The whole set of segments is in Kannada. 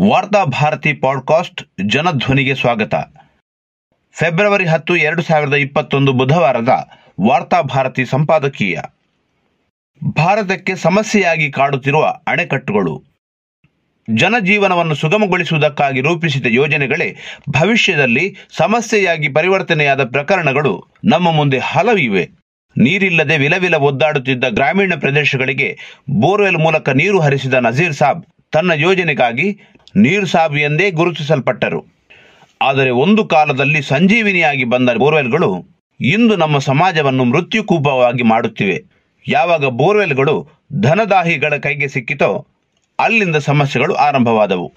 ವಾರ್ತಾ ಭಾರತಿ ಪಾಡ್ಕಾಸ್ಟ್ ಜನಧ್ವನಿಗೆ ಸ್ವಾಗತ. ಫೆಬ್ರವರಿ ಹತ್ತು, ಎರಡು ಸಾವಿರದ ಇಪ್ಪತ್ತೊಂದು ಬುಧವಾರದ ವಾರ್ತಾ ಭಾರತಿ ಸಂಪಾದಕೀಯ. ಭಾರತಕ್ಕೆ ಸಮಸ್ಯೆಯಾಗಿ ಕಾಡುತ್ತಿರುವ ಅಣೆಕಟ್ಟುಗಳು. ಜನಜೀವನವನ್ನು ಸುಗಮಗೊಳಿಸುವುದಕ್ಕಾಗಿ ರೂಪಿಸಿದ ಯೋಜನೆಗಳೇ ಭವಿಷ್ಯದಲ್ಲಿ ಸಮಸ್ಯೆಯಾಗಿ ಪರಿವರ್ತನೆಯಾದ ಪ್ರಕರಣಗಳು ನಮ್ಮ ಮುಂದೆ ಹಲವಿವೆ ನೀರಿಲ್ಲದೆ ವಿಲವಿಲ ಒದ್ದಾಡುತ್ತಿದ್ದ ಗ್ರಾಮೀಣ ಪ್ರದೇಶಗಳಿಗೆ ಬೋರ್ವೆಲ್ ಮೂಲಕ ನೀರು ಹರಿಸಿದ ನಜೀರ್ ಸಾಬ್ ತನ್ನ ಯೋಜನೆಗಾಗಿ ನೀರು ಸಾಬ್ ಎಂದೇ ಗುರುತಿಸಲ್ಪಟ್ಟರು. ಆದರೆ ಒಂದು ಕಾಲದಲ್ಲಿ ಸಂಜೀವಿನಿಯಾಗಿ ಬಂದ ಬೋರ್ವೆಲ್ಗಳು ಇಂದು ನಮ್ಮ ಸಮಾಜವನ್ನು ಮೃತ್ಯುಕೂಪವಾಗಿ ಮಾಡುತ್ತಿವೆ. ಯಾವಾಗ ಬೋರ್ವೆಲ್ಗಳು ಧನದಾಹಿಗಳ ಕೈಗೆ ಸಿಕ್ಕಿತೋ ಅಲ್ಲಿಂದ ಸಮಸ್ಯೆಗಳು ಆರಂಭವಾದವು.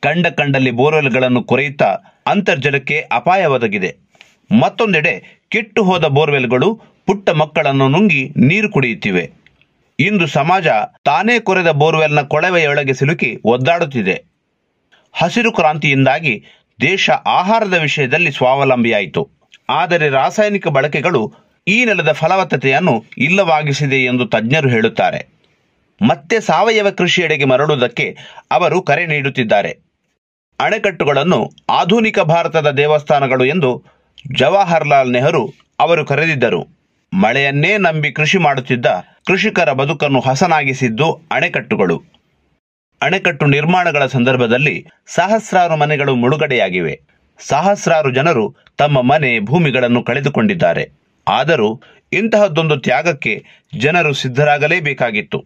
ಕಂಡ ಕಂಡಲ್ಲಿ ಬೋರ್ವೆಲ್ಗಳನ್ನು ಕೊರೆಯುತ್ತಾ ಅಂತರ್ಜಲಕ್ಕೆ ಅಪಾಯ ಒದಗಿದೆ. ಮತ್ತೊಂದೆಡೆ ಕೆಟ್ಟು ಹೋದ ಬೋರ್ವೆಲ್ಗಳು ಪುಟ್ಟ ಮಕ್ಕಳನ್ನು ನುಂಗಿ ನೀರು ಕುಡಿಯುತ್ತಿವೆ. ಇಂದು ಸಮಾಜ ತಾನೇ ಕೊರೆದ ಬೋರ್ವೆಲ್ನ ಕೊಳವೆಯೊಳಗೆ ಸಿಲುಕಿ ಒದ್ದಾಡುತ್ತಿದೆ. ಹಸಿರು ಕ್ರಾಂತಿಯಿಂದಾಗಿ ದೇಶ ಆಹಾರದ ವಿಷಯದಲ್ಲಿ ಸ್ವಾವಲಂಬಿಯಾಯಿತು. ಆದರೆ ರಾಸಾಯನಿಕ ಬಳಕೆಗಳು ಈ ನೆಲದ ಫಲವತ್ತತೆಯನ್ನು ಇಲ್ಲವಾಗಿಸಿದೆ ಎಂದು ತಜ್ಞರು ಹೇಳುತ್ತಾರೆ. ಮತ್ತೆ ಸಾವಯವ ಕೃಷಿಯೆಡೆಗೆ ಮರಳುವುದಕ್ಕೆ ಅವರು ಕರೆ ನೀಡುತ್ತಿದ್ದಾರೆ. ಅಣೆಕಟ್ಟುಗಳನ್ನು ಆಧುನಿಕ ಭಾರತದ ದೇವಸ್ಥಾನಗಳು ಎಂದು ಜವಾಹರ್ಲಾಲ್ ನೆಹರು ಅವರು ಕರೆದಿದ್ದರು. ಮಳೆಯನ್ನೇ ನಂಬಿ ಕೃಷಿ ಮಾಡುತ್ತಿದ್ದ ಕೃಷಿಕರ ಬದುಕನ್ನು ಹಸನಾಗಿಸಿದ್ದು ಅಣೆಕಟ್ಟುಗಳು. ಅಣೆಕಟ್ಟು ನಿರ್ಮಾಣಗಳ ಸಂದರ್ಭದಲ್ಲಿ ಸಹಸ್ರಾರು ಮನೆಗಳು ಮುಳುಗಡೆಯಾಗಿವೆ. ಸಹಸ್ರಾರು ಜನರು ತಮ್ಮ ಮನೆ ಭೂಮಿಗಳನ್ನು ಕಳೆದುಕೊಂಡಿದ್ದಾರೆ. ಆದರೂ ಇಂತಹದ್ದೊಂದು ತ್ಯಾಗಕ್ಕೆ ಜನರು ಸಿದ್ಧರಾಗಲೇಬೇಕಾಗಿತ್ತು.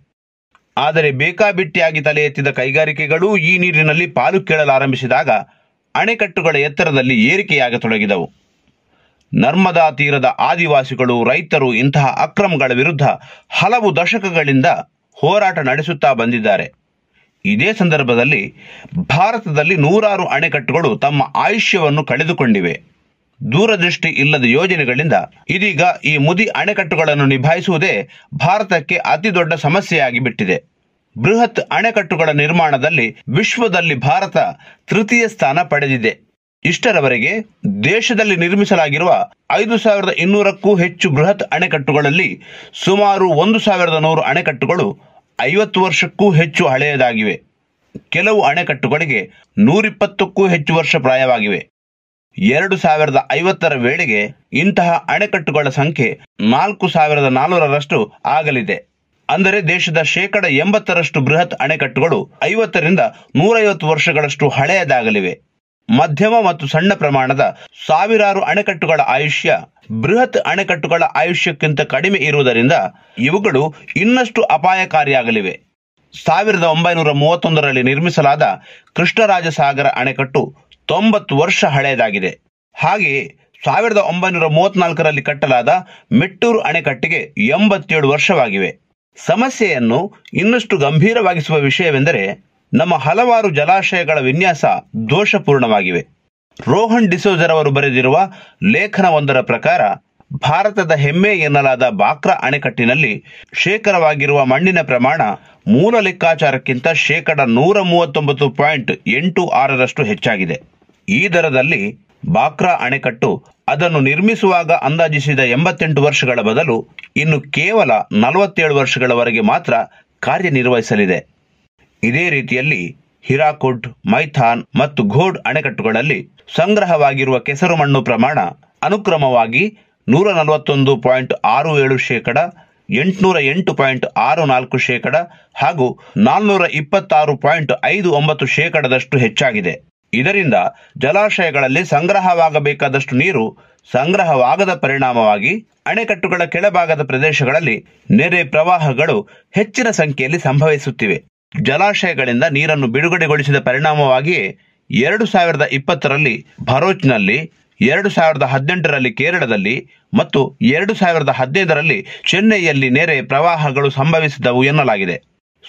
ಆದರೆ ಬೇಕಾಬಿಟ್ಟಿಯಾಗಿ ತಲೆ ಎತ್ತಿದ ಕೈಗಾರಿಕೆಗಳೂ ಈ ನೀರಿನಲ್ಲಿ ಪಾಲು ಕೇಳಲಾರಂಭಿಸಿದಾಗ ಅಣೆಕಟ್ಟುಗಳ ಎತ್ತರದಲ್ಲಿ ಏರಿಕೆಯಾಗತೊಡಗಿದವು. ನರ್ಮದಾ ತೀರದ ಆದಿವಾಸಿಗಳು, ರೈತರು ಇಂತಹ ಅಕ್ರಮಗಳ ವಿರುದ್ಧ ಹಲವು ದಶಕಗಳಿಂದ ಹೋರಾಟ ನಡೆಸುತ್ತಾ ಬಂದಿದ್ದಾರೆ. ಇದೇ ಸಂದರ್ಭದಲ್ಲಿ ಭಾರತದಲ್ಲಿ ನೂರಾರು ಅಣೆಕಟ್ಟುಗಳು ತಮ್ಮ ಆಯುಷ್ಯವನ್ನು ಕಳೆದುಕೊಂಡಿವೆ. ದೂರದೃಷ್ಟಿ ಇಲ್ಲದ ಯೋಜನೆಗಳಿಂದ ಇದೀಗ ಈ ಮುದಿ ಅಣೆಕಟ್ಟುಗಳನ್ನು ನಿಭಾಯಿಸುವುದೇ ಭಾರತಕ್ಕೆ ಅತಿದೊಡ್ಡ ಸಮಸ್ಯೆಯಾಗಿ ಬಿಟ್ಟಿದೆ. ಬೃಹತ್ ಅಣೆಕಟ್ಟುಗಳ ನಿರ್ಮಾಣದಲ್ಲಿ ವಿಶ್ವದಲ್ಲಿ ಭಾರತ ತೃತೀಯ ಸ್ಥಾನ ಪಡೆದಿದೆ. ಇಷ್ಟರವರೆಗೆ ದೇಶದಲ್ಲಿ ನಿರ್ಮಿಸಲಾಗಿರುವ ಐದು ಸಾವಿರದ ಇನ್ನೂರಕ್ಕೂ ಹೆಚ್ಚು ಬೃಹತ್ ಅಣೆಕಟ್ಟುಗಳಲ್ಲಿ ಸುಮಾರು ಒಂದು ಸಾವಿರದ ನೂರು ಅಣೆಕಟ್ಟುಗಳು ಐವತ್ತು ವರ್ಷಕ್ಕೂ ಹೆಚ್ಚು ಹಳೆಯದಾಗಿವೆ. ಕೆಲವು ಅಣೆಕಟ್ಟುಗಳಿಗೆ ನೂರಿಪ್ಪತ್ತಕ್ಕೂ ಹೆಚ್ಚು ವರ್ಷ ಪ್ರಾಯವಾಗಿವೆ. ಎರಡು ಸಾವಿರದ ಐವತ್ತರ ವೇಳೆಗೆ ಇಂತಹ ಅಣೆಕಟ್ಟುಗಳ ಸಂಖ್ಯೆ ನಾಲ್ಕು ಸಾವಿರದ ನಾನ್ನೂರರಷ್ಟು ಆಗಲಿದೆ. ಅಂದರೆ ದೇಶದ ಶೇಕಡ ಎಂಬತ್ತರಷ್ಟು ಬೃಹತ್ ಅಣೆಕಟ್ಟುಗಳು ಐವತ್ತರಿಂದ ನೂರೈವತ್ತು ವರ್ಷಗಳಷ್ಟು ಹಳೆಯದಾಗಲಿವೆ. ಮಧ್ಯಮ ಮತ್ತು ಸಣ್ಣ ಪ್ರಮಾಣದ ಸಾವಿರಾರು ಅಣೆಕಟ್ಟುಗಳ ಆಯುಷ್ಯ ಬೃಹತ್ ಅಣೆಕಟ್ಟುಗಳ ಆಯುಷ್ಯಕ್ಕಿಂತ ಕಡಿಮೆ ಇರುವುದರಿಂದ ಇವುಗಳು ಇನ್ನಷ್ಟು ಅಪಾಯಕಾರಿಯಾಗಲಿವೆ. ಸಾವಿರದ ಒಂಬೈನೂರ ಮೂವತ್ತೊಂದರಲ್ಲಿ ನಿರ್ಮಿಸಲಾದ ಕೃಷ್ಣರಾಜಸಾಗರ ಅಣೆಕಟ್ಟು ತೊಂಬತ್ತು ವರ್ಷ ಹಳೆಯದಾಗಿದೆ. ಹಾಗೆಯೇ ಸಾವಿರದ ಒಂಬೈನೂರ ಮೂವತ್ನಾಲ್ಕರಲ್ಲಿ ಕಟ್ಟಲಾದ ಮೆಟ್ಟೂರು ಅಣೆಕಟ್ಟಿಗೆ ಎಂಬತ್ತೇಳು ವರ್ಷವಾಗಿವೆ. ಸಮಸ್ಯೆಯನ್ನು ಇನ್ನಷ್ಟು ಗಂಭೀರವಾಗಿಸುವ ವಿಷಯವೆಂದರೆ ನಮ್ಮ ಹಲವಾರು ಜಲಾಶಯಗಳ ವಿನ್ಯಾಸ ದೋಷಪೂರ್ಣವಾಗಿವೆ. ರೋಹನ್ ಡಿಸೋಜರ್ ಅವರು ಬರೆದಿರುವ ಲೇಖನವೊಂದರ ಪ್ರಕಾರ, ಭಾರತದ ಹೆಮ್ಮೆ ಎನ್ನಲಾದ ಬಾಕ್ರಾ ಅಣೆಕಟ್ಟಿನಲ್ಲಿ ಶೇಖರವಾಗಿರುವ ಮಣ್ಣಿನ ಪ್ರಮಾಣ ಮೂಲ ಲೆಕ್ಕಾಚಾರಕ್ಕಿಂತ ಶೇಕಡ ನೂರ ಮೂವತ್ತೊಂಬತ್ತು ಪಾಯಿಂಟ್ ಎಂಟು ಆರರಷ್ಟು ಹೆಚ್ಚಾಗಿದೆ. ಈ ದರದಲ್ಲಿ ಬಾಕ್ರಾ ಅಣೆಕಟ್ಟು ಅದನ್ನು ನಿರ್ಮಿಸುವಾಗ ಅಂದಾಜಿಸಿದ ಎಂಬತ್ತೆಂಟು ವರ್ಷಗಳ ಬದಲು ಇನ್ನು ಕೇವಲ ನಲವತ್ತೇಳು ವರ್ಷಗಳವರೆಗೆ ಮಾತ್ರ ಕಾರ್ಯನಿರ್ವಹಿಸಲಿದೆ. ಇದೇ ರೀತಿಯಲ್ಲಿ ಹಿರಾಕುಡ್, ಮೈಥಾನ್ ಮತ್ತು ಘೋಡ್ ಅಣೆಕಟ್ಟುಗಳಲ್ಲಿ ಸಂಗ್ರಹವಾಗಿರುವ ಕೆಸರು ಮಣ್ಣು ಪ್ರಮಾಣ ಅನುಕ್ರಮವಾಗಿ ನೂರ ನಲವತ್ತೊಂದು ಪಾಯಿಂಟ್ ಆರು ಏಳು ಶೇಕಡ, ಎಂಟುನೂರ ಎಂಟು ಪಾಯಿಂಟ್ ಆರು ನಾಲ್ಕು ಶೇಕಡ ಹಾಗೂ ನಾಲ್ನೂರ ಇಪ್ಪತ್ತಾರು ಪಾಯಿಂಟ್ ಐದು ಒಂಬತ್ತು ಶೇಕಡದಷ್ಟು ಹೆಚ್ಚಾಗಿದೆ. ಇದರಿಂದ ಜಲಾಶಯಗಳಲ್ಲಿ ಸಂಗ್ರಹವಾಗಬೇಕಾದಷ್ಟು ನೀರು ಸಂಗ್ರಹವಾಗದ ಪರಿಣಾಮವಾಗಿ ಅಣೆಕಟ್ಟುಗಳ ಕೆಳಭಾಗದ ಪ್ರದೇಶಗಳಲ್ಲಿ ನೆರೆ ಪ್ರವಾಹಗಳು ಹೆಚ್ಚಿನ ಸಂಖ್ಯೆಯಲ್ಲಿ ಸಂಭವಿಸುತ್ತಿವೆ. ಜಲಾಶಯಗಳಿಂದ ನೀರನ್ನು ಬಿಡುಗಡೆಗೊಳಿಸಿದ ಪರಿಣಾಮವಾಗಿ ಎರಡು ಸಾವಿರದ ಇಪ್ಪತ್ತರಲ್ಲಿ ಭರೋಚ್ನಲ್ಲಿ, ಎರಡು ಸಾವಿರದ ಹದಿನೆಂಟರಲ್ಲಿ ಕೇರಳದಲ್ಲಿ ಮತ್ತು ಎರಡು ಸಾವಿರದ ಹದಿನೈದರಲ್ಲಿ ಚೆನ್ನೈಯಲ್ಲಿ ನೆರೆ ಪ್ರವಾಹಗಳು ಸಂಭವಿಸಿದವು ಎನ್ನಲಾಗಿದೆ.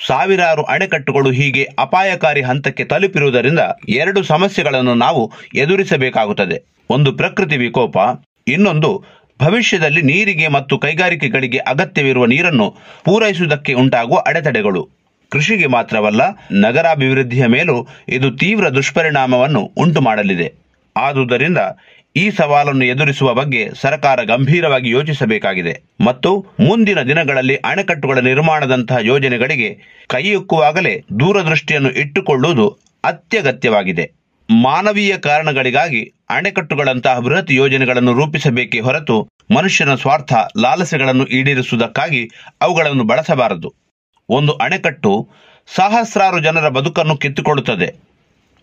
ಸಾವಿರಾರು ಅಣೆಕಟ್ಟುಗಳು ಹೀಗೆ ಅಪಾಯಕಾರಿ ಹಂತಕ್ಕೆ ತಲುಪಿರುವುದರಿಂದ ಎರಡು ಸಮಸ್ಯೆಗಳನ್ನು ನಾವು ಎದುರಿಸಬೇಕಾಗುತ್ತದೆ. ಒಂದು ಪ್ರಕೃತಿ ವಿಕೋಪ, ಇನ್ನೊಂದು ಭವಿಷ್ಯದಲ್ಲಿ ನೀರಿಗೆ ಮತ್ತು ಕೈಗಾರಿಕೆಗಳಿಗೆ ಅಗತ್ಯವಿರುವ ನೀರನ್ನು ಪೂರೈಸುವುದಕ್ಕೆ ಉಂಟಾಗುವ ಅಡೆತಡೆಗಳು. ಕೃಷಿಗೆ ಮಾತ್ರವಲ್ಲ ನಗರಾಭಿವೃದ್ಧಿಯ ಮೇಲೂ ಇದು ತೀವ್ರ ದುಷ್ಪರಿಣಾಮವನ್ನು ಉಂಟು ಮಾಡಲಿದೆ ಆದುದರಿಂದ ಈ ಸವಾಲನ್ನು ಎದುರಿಸುವ ಬಗ್ಗೆ ಸರ್ಕಾರ ಗಂಭೀರವಾಗಿ ಯೋಚಿಸಬೇಕಾಗಿದೆ. ಮತ್ತು ಮುಂದಿನ ದಿನಗಳಲ್ಲಿ ಅಣೆಕಟ್ಟುಗಳ ನಿರ್ಮಾಣದಂತಹ ಯೋಜನೆಗಳಿಗೆ ಕೈಯುಕ್ಕುವಾಗಲೇ ದೂರದೃಷ್ಟಿಯನ್ನು ಇಟ್ಟುಕೊಳ್ಳುವುದು ಅತ್ಯಗತ್ಯವಾಗಿದೆ. ಮಾನವೀಯ ಕಾರಣಗಳಿಗಾಗಿ ಅಣೆಕಟ್ಟುಗಳಂತಹ ಬೃಹತ್ ಯೋಜನೆಗಳನ್ನು ರೂಪಿಸಬೇಕೇ ಹೊರತು ಮನುಷ್ಯನ ಸ್ವಾರ್ಥ ಲಾಲಸೆಗಳನ್ನು ಈಡೇರಿಸುವುದಕ್ಕಾಗಿ ಅವುಗಳನ್ನು ಬಳಸಬಾರದು. ಒಂದು ಅಣೆಕಟ್ಟು ಸಹಸ್ರಾರು ಜನರ ಬದುಕನ್ನು ಕಿತ್ತುಕೊಳ್ಳುತ್ತದೆ.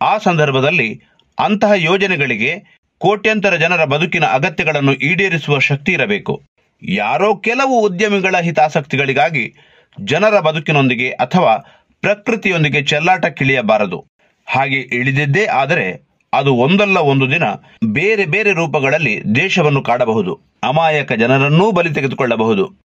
ಆ ಸಂದರ್ಭದಲ್ಲಿ ಅಂತಹ ಯೋಜನೆಗಳಿಗೆ ಕೋಟ್ಯಂತರ ಜನರ ಬದುಕಿನ ಅಗತ್ಯಗಳನ್ನು ಈಡೇರಿಸುವ ಶಕ್ತಿ ಇರಬೇಕು. ಯಾರೋ ಕೆಲವು ಉದ್ಯಮಿಗಳ ಹಿತಾಸಕ್ತಿಗಳಿಗಾಗಿ ಜನರ ಬದುಕಿನೊಂದಿಗೆ ಅಥವಾ ಪ್ರಕೃತಿಯೊಂದಿಗೆ ಚೆಲ್ಲಾಟ ಕಿಳಿಯಬಾರದು ಹಾಗೆ ಇಳಿದಿದ್ದೇ ಆದರೆ ಅದು ಒಂದಲ್ಲ ಒಂದು ದಿನ ಬೇರೆ ಬೇರೆ ರೂಪಗಳಲ್ಲಿ ದೇಶವನ್ನು ಕಾಡಬಹುದು. ಅಮಾಯಕ ಜನರನ್ನೂ ಬಲಿ ತೆಗೆದುಕೊಳ್ಳಬಹುದು.